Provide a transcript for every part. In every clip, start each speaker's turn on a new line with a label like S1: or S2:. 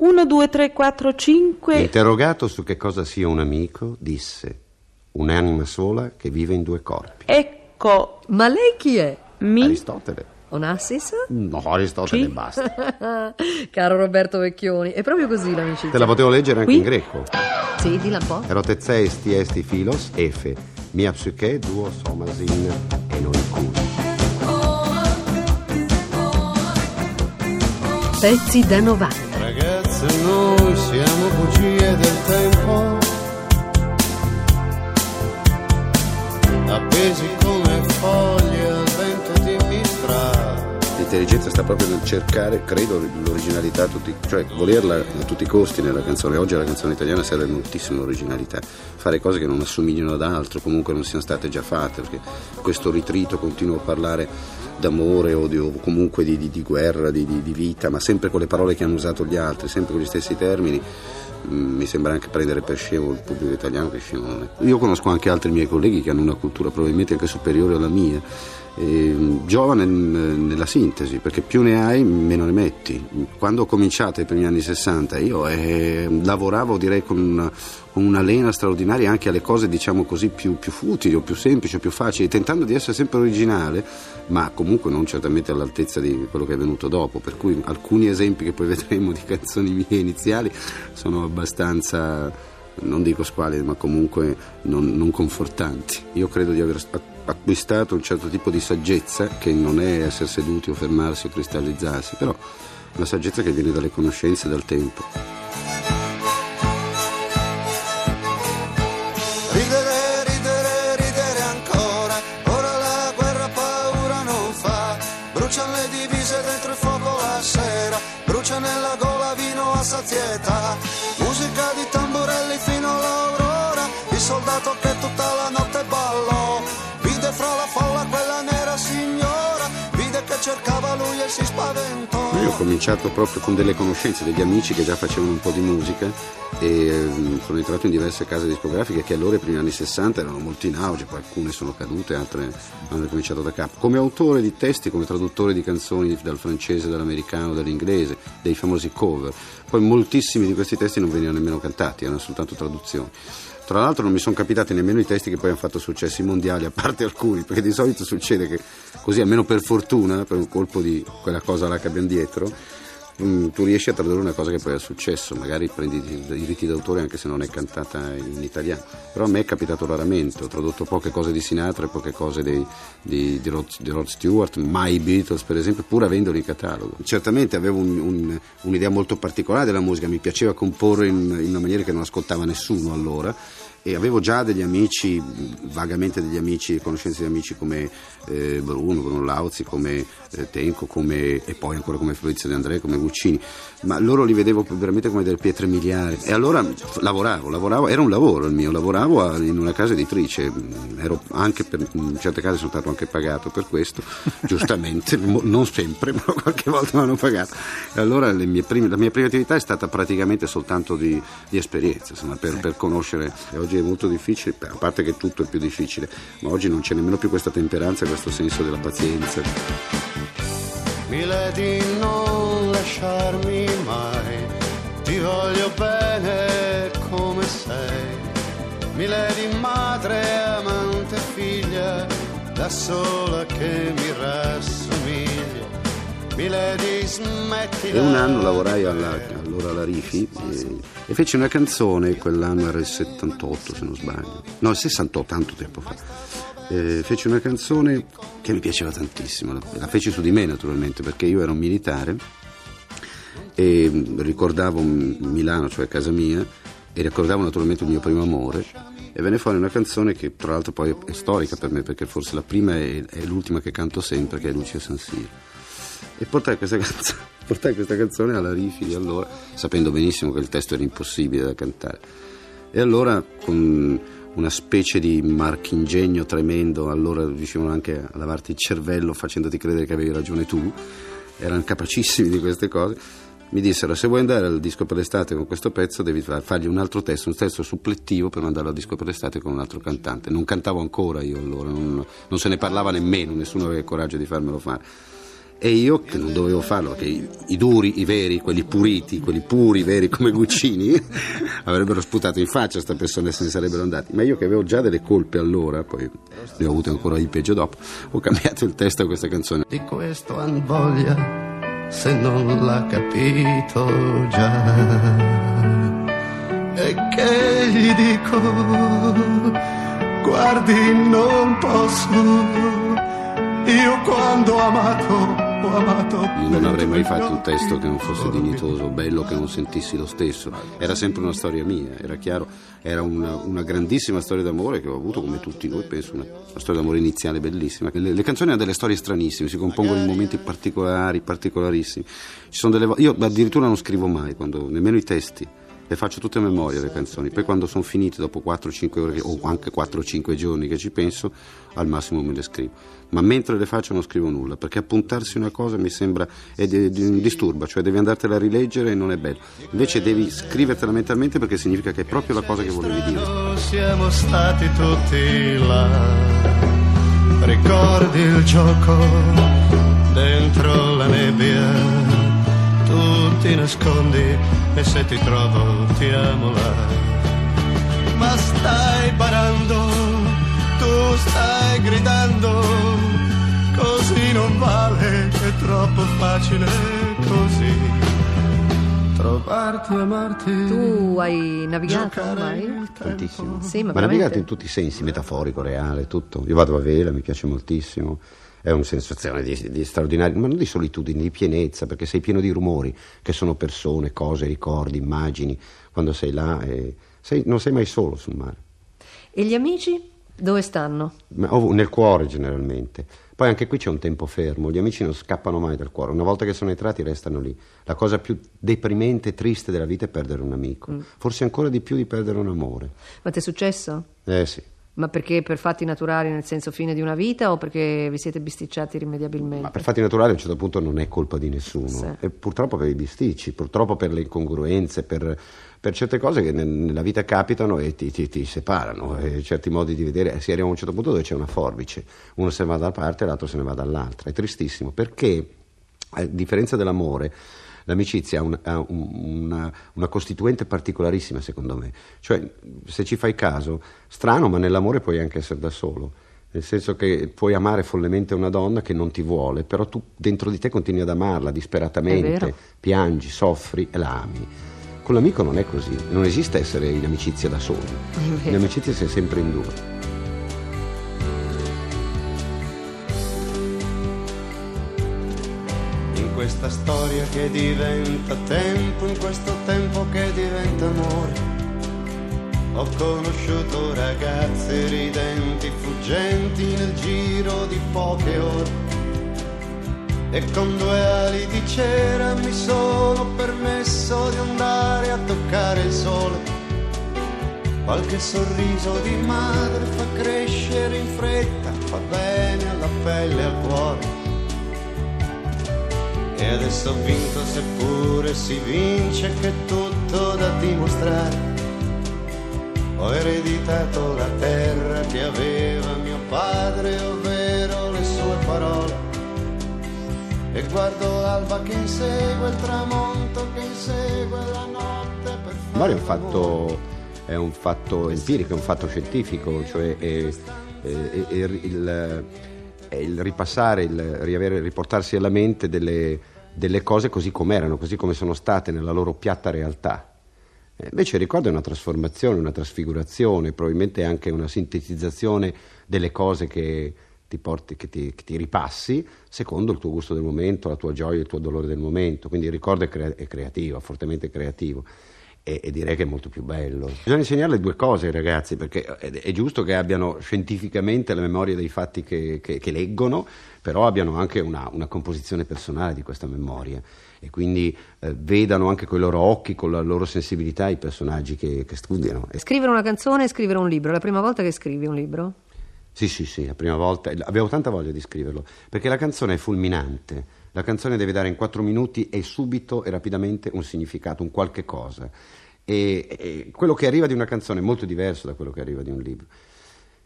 S1: 1, 2, 3, 4, 5.
S2: Interrogato su che cosa sia un amico, disse: Un'anima sola che vive in due corpi.
S1: Ecco,
S3: Ma lei chi è?
S1: mi.
S2: Aristotele.
S3: Onassis?
S2: No, Aristotele
S1: Sì.
S2: basta.
S3: Caro Roberto Vecchioni, è proprio così l'amicizia.
S2: Te la potevo leggere anche
S1: Qui?
S2: in greco.
S3: Sì, dilla un po'.
S2: Erotezei esti esti filos, efe, mia psyche duo somasin e non cui.
S3: Pezzi da 90.
S4: Ragazze, noi siamo bugie del tempo, appesi
S5: L'intelligenza sta proprio nel cercare, credo, l'originalità, tutti, cioè volerla a tutti i costi nella canzone. Oggi alla canzone italiana serve moltissima originalità, fare cose che non assomiglino ad altro, comunque non siano state già fatte, perché questo ritrito continua a parlare d'amore o, di- o comunque di, di- di guerra, di vita, ma sempre con le parole che hanno usato gli altri, sempre con gli stessi termini. Mm, Mi sembra anche prendere per scemo il pubblico italiano che scemo non è. Io conosco anche altri miei colleghi che hanno una cultura probabilmente anche superiore alla mia. E, giova nel- nella sintesi, perché più ne hai meno ne metti. Quando ho cominciato ai primi anni 60 io eh, lavoravo direi con una, con una lena straordinaria anche alle cose diciamo così più, più futili o più semplici o più facili, tentando di essere sempre originale, ma comunque non certamente all'altezza di quello che è venuto dopo, per cui alcuni esempi che poi vedremo di canzoni mie iniziali sono abbastanza non dico squalidi, ma comunque non, non confortanti. Io credo di aver acquistato un certo tipo di saggezza che non è essere seduti o fermarsi o cristallizzarsi, però una saggezza che viene dalle conoscenze e dal tempo.
S4: Ridere, ridere, ridere ancora, ora la guerra paura non fa. Bruciano le divise dentro il fuoco la sera, brucia nella gola vino a. Musica di tamburelli fino all'aurora, il soldato che
S5: Io ho cominciato proprio con delle conoscenze, degli amici che già facevano un po' di musica e ehm, sono entrato in diverse case discografiche che allora, ai primi anni 60, erano molto in auge, poi alcune sono cadute, altre hanno cominciato da capo. Come autore di testi, come traduttore di canzoni dal francese, dall'americano, dall'inglese, dei famosi cover. Poi moltissimi di questi testi non venivano nemmeno cantati, erano soltanto traduzioni. Tra l'altro non mi sono capitati nemmeno i testi che poi hanno fatto successi mondiali, a parte alcuni, perché di solito succede che così, almeno per fortuna, per un colpo di quella cosa là che abbiamo dietro, mm, tu riesci a tradurre una cosa che poi è successo, magari prendi i diritti d'autore anche se non è cantata in italiano. Però a me è capitato raramente, ho tradotto poche cose di Sinatra e poche cose dei- di, di Rod, di Rod Stewart, mai Beatles per esempio, pur avendoli in catalogo. Certamente avevo un- un- un'idea molto particolare della musica, mi piaceva comporre in, in una maniera che non ascoltava nessuno allora e avevo già degli amici, vagamente degli amici, conoscenze di amici come eh, Bruno, Bruno Lauzi, come eh, Tenco, come, e poi ancora come Fabrizio De André, come Guccini, ma loro li vedevo veramente come delle pietre miliari e allora lavoravo, lavoravo, era un lavoro il mio, lavoravo a- in una casa editrice, mm, ero anche per, in certe case sono stato anche pagato per questo, giustamente, non sempre, ma qualche volta mi hanno pagato. E allora prime- la mia prima attività è stata praticamente soltanto di, di esperienza, insomma, per, per conoscere. Oggi è molto difficile, a parte che tutto è più difficile, ma oggi non c'è nemmeno più questa temperanza, questo senso della pazienza.
S4: Milady, non lasciarmi mai, ti voglio bene come sei. Milady, madre, amante, figlia, da sola che mi rassomiglia.
S5: E un anno lavorai alla, allora alla Rifi e, e feci una canzone, quell'anno era il 78 se non sbaglio, no il 68, tanto tempo fa. Eh, feci una canzone che mi piaceva tantissimo, la, la feci su di me naturalmente perché io ero un militare e ricordavo Milano, cioè casa mia, e ricordavo naturalmente il mio primo amore e venne fuori una canzone che tra l'altro poi è storica per me perché forse la prima è, l'ultima che canto sempre che è Lucia San Siro e portai questa, canzone, portai questa canzone alla Rifi di allora sapendo benissimo che il testo era impossibile da cantare e allora con una specie di marchingegno tremendo allora riuscivano anche a lavarti il cervello facendoti credere che avevi ragione tu erano capacissimi di queste cose mi dissero se vuoi andare al disco per l'estate con questo pezzo devi fa- fargli un altro testo, un testo supplettivo per mandarlo al disco per l'estate con un altro cantante. Non cantavo ancora io allora, non, non se ne parlava nemmeno, nessuno aveva il coraggio di farmelo fare.
S6: E io che non dovevo farlo, perché i, i duri, i veri, quelli puriti, quelli puri, veri come Guccini, avrebbero sputato in faccia a questa persona e se ne sarebbero andati. Ma io che avevo già delle colpe allora, poi ne ho avute ancora di peggio dopo, ho cambiato il testo a questa canzone.
S4: Di questo han voglia, se non l'ha capito già. E che gli dico, guardi non posso, io quando ho amato.
S6: Io non avrei mai fatto un testo che non fosse dignitoso, bello, che non sentissi lo stesso. Era sempre una storia mia, era chiaro, era una, una grandissima storia d'amore che ho avuto come tutti noi, penso, una, una storia d'amore iniziale bellissima. Le, le, canzoni hanno delle storie stranissime, si compongono in momenti particolari, particolarissimi. Delle, io addirittura non scrivo mai, quando, nemmeno i testi le faccio tutte a memoria le canzoni, poi quando sono finite dopo 4-5 ore o anche 4-5 giorni che ci penso, al massimo me le scrivo. Ma mentre le faccio non scrivo nulla, perché appuntarsi una cosa mi sembra è di, di un disturbo, cioè devi andartela a rileggere e non è bello. Invece devi scrivertela mentalmente perché significa che è proprio la cosa che volevi dire.
S4: Siamo stati tutti là, ricordi il gioco dentro la nebbia ti nascondi e se ti trovo ti amo là. Ma stai barando, tu stai gridando, così non vale, è troppo facile così. Trovarti, amarti.
S3: Tu hai navigato mai?
S5: Tantissimo.
S3: Sì, ma
S5: ma navigato in tutti i sensi, metaforico, reale, tutto. Io vado a vela, mi piace moltissimo. È una sensazione di, di straordinaria, ma non di solitudine, di pienezza, perché sei pieno di rumori, che sono persone, cose, ricordi, immagini. Quando sei là, e sei- non sei mai solo sul mare.
S3: E gli amici dove stanno?
S5: Ma ov- nel cuore generalmente. Poi anche qui c'è un tempo fermo, gli amici non scappano mai dal cuore, una volta che sono entrati restano lì. La cosa più deprimente e triste della vita è perdere un amico, forse ancora di più di perdere un amore.
S3: Ma ti è successo?
S5: Eh sì,
S3: Ma perché per fatti naturali, nel senso fine di una vita, o perché vi siete bisticciati irrimediabilmente?
S5: ma per fatti naturali a un certo punto non è colpa di nessuno.
S3: Sì.
S5: E purtroppo per i bisticci, purtroppo per le incongruenze, per, per certe cose che nel- nella vita capitano e ti, ti- ti separano, e certi modi di vedere. Si arriva a un certo punto dove c'è una forbice, uno se ne va da una parte e l'altro se ne va dall'altra. È tristissimo perché, a differenza dell'amore, l'amicizia ha, un- ha un- una, una costituente particolarissima secondo me. Cioè, se ci fai caso, strano, ma nell'amore puoi anche essere da solo. Nel senso che puoi amare follemente una donna che non ti vuole, però tu dentro di te continui ad amarla disperatamente, piangi, soffri e la ami. Con l'amico non è così, non esiste essere in amicizia da soli. In amicizia sei sempre in due.
S4: Questa storia che diventa tempo, in questo tempo che diventa amore. Ho conosciuto ragazze ridenti, fuggenti nel giro di poche ore. E con due ali di cera mi sono permesso di andare a toccare il sole. Qualche sorriso di madre fa crescere in fretta, fa bene alla pelle e al cuore. E adesso ho vinto seppure si vince che è tutto da dimostrare. Ho ereditato la terra che aveva mio padre, ovvero le sue parole. E guardo l'alba che insegue il tramonto che insegue la notte per
S5: L'amore è un
S4: fare
S5: fatto, è un fatto empirico, è un fatto scientifico, cioè è, è- è il, è il ripassare, il riavere- riportarsi alla mente delle, delle cose così com'erano, così come sono state nella loro piatta realtà. Eh, Invece il ricordo è una trasformazione, una trasfigurazione, probabilmente anche una sintetizzazione delle cose che ti, porti, che ti, che ti ripassi secondo il tuo gusto del momento, la tua gioia, il tuo dolore del momento. Quindi il ricordo è, crea- è creativo, fortemente creativo. E, e direi che è molto più bello. Bisogna insegnarle due cose ai ragazzi, perché è, è giusto che abbiano scientificamente la memoria dei fatti che, che- che leggono, però abbiano anche una, una composizione personale di questa memoria e quindi eh, vedano anche con i loro occhi, con la loro sensibilità i personaggi che, che studiano.
S3: Scrivere una canzone e scrivere un libro. È la prima volta che scrivi un libro?
S5: Sì, sì, sì, la prima volta. Avevo tanta voglia di scriverlo, perché la canzone è fulminante. La canzone deve dare in quattro minuti e subito e rapidamente un significato, un qualche cosa. E, e quello che arriva di una canzone è molto diverso da quello che arriva di un libro.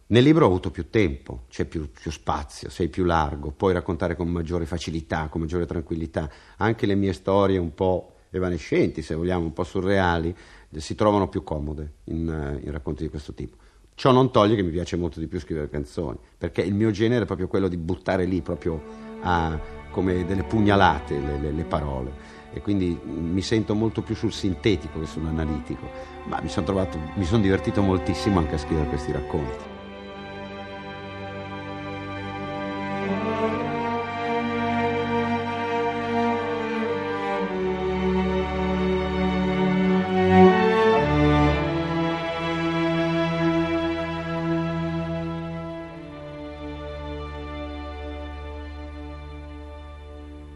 S7: Nel libro ho avuto più tempo, c'è più, più, spazio, sei più largo, puoi raccontare con maggiore facilità, con maggiore tranquillità. Anche le mie storie un po' evanescenti, se vogliamo, un po' surreali, si trovano più comode in, in racconti di questo tipo. Ciò non toglie che mi piace molto di più scrivere canzoni, perché il mio genere è proprio quello di buttare lì proprio a, come delle pugnalate le, le, le parole e quindi mi sento molto più sul sintetico che sull'analitico, ma mi sono, sono divertito moltissimo anche a scrivere questi racconti.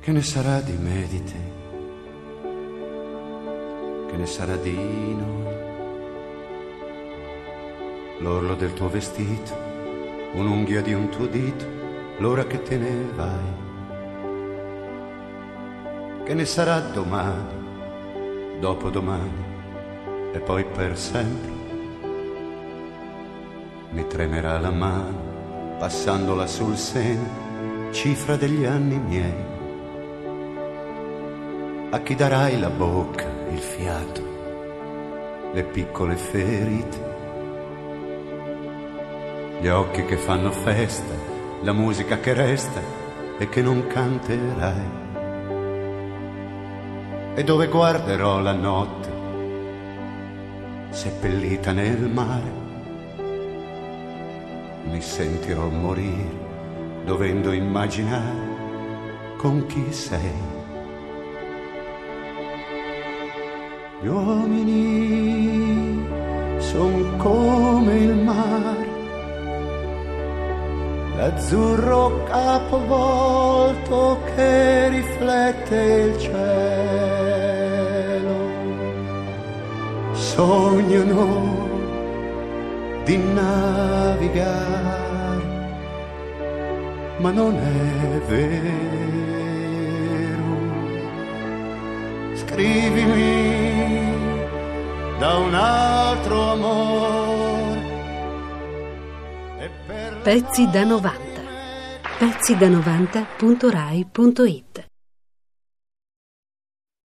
S5: Che ne sarà di me di te? Che ne sarà di noi? L'orlo del tuo vestito, un'unghia di un tuo dito, l'ora che te ne vai. Che ne sarà domani, dopodomani e poi per sempre? Mi tremerà la mano, passandola sul seno, cifra degli anni miei a chi darai la bocca, il fiato, le piccole ferite, gli occhi che fanno festa, la musica che resta e che non canterai. E dove guarderò la notte, seppellita nel mare, mi sentirò morire, dovendo immaginare con chi sei. Gli uomini son come il mare, l'azzurro capovolto che riflette il cielo. Sognano di navigare, ma non è vero. Scrivimi da un altro amore.
S8: Pezzi da 90. Pezzi da 90.rai.it